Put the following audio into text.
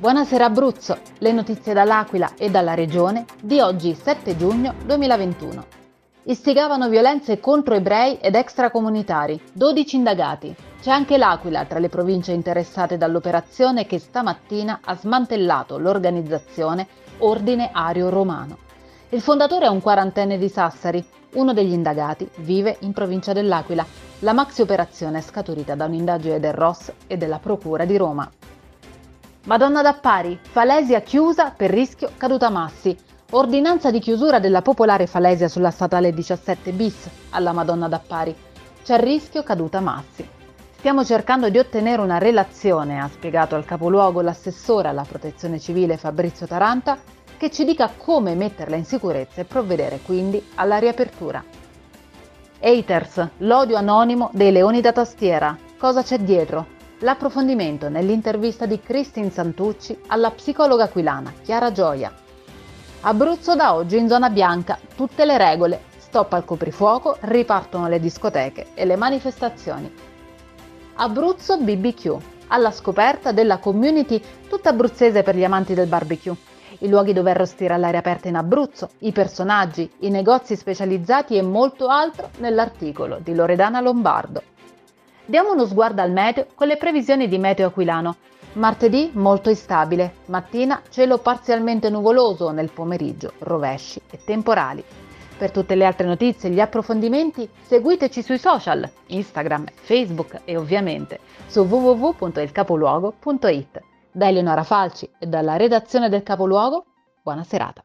Buonasera Abruzzo, le notizie dall'Aquila e dalla regione di oggi 7 giugno 2021. Istigavano violenze contro ebrei ed extracomunitari, 12 indagati. C'è anche l'Aquila tra le province interessate dall'operazione che stamattina ha smantellato l'organizzazione Ordine Ario Romano. Il fondatore è un quarantenne di Sassari, uno degli indagati vive in provincia dell'Aquila. La maxi operazione è scaturita da un'indagine del ROS e della Procura di Roma. Madonna d'Appari, Falesia chiusa per rischio caduta Massi. Ordinanza di chiusura della popolare Falesia sulla statale 17 bis alla Madonna d'Appari. C'è rischio caduta Massi. Stiamo cercando di ottenere una relazione, ha spiegato al capoluogo l'assessore alla protezione civile Fabrizio Taranta, che ci dica come metterla in sicurezza e provvedere quindi alla riapertura. Haters, l'odio anonimo dei leoni da tastiera. Cosa c'è dietro? L'approfondimento nell'intervista di Christine Santucci alla psicologa aquilana Chiara Gioia. Abruzzo da oggi in zona bianca, tutte le regole, stop al coprifuoco, ripartono le discoteche e le manifestazioni. Abruzzo BBQ, alla scoperta della community tutta abruzzese per gli amanti del barbecue. I luoghi dove arrostire all'aria aperta in Abruzzo, i personaggi, i negozi specializzati e molto altro nell'articolo di Loredana Lombardo. Diamo uno sguardo al meteo con le previsioni di Meteo Aquilano. Martedì molto instabile, mattina cielo parzialmente nuvoloso, nel pomeriggio rovesci e temporali. Per tutte le altre notizie e gli approfondimenti seguiteci sui social, Instagram, Facebook e ovviamente su www.ilcapoluogo.it. Da Eleonora Falci e dalla redazione del Capoluogo, buona serata.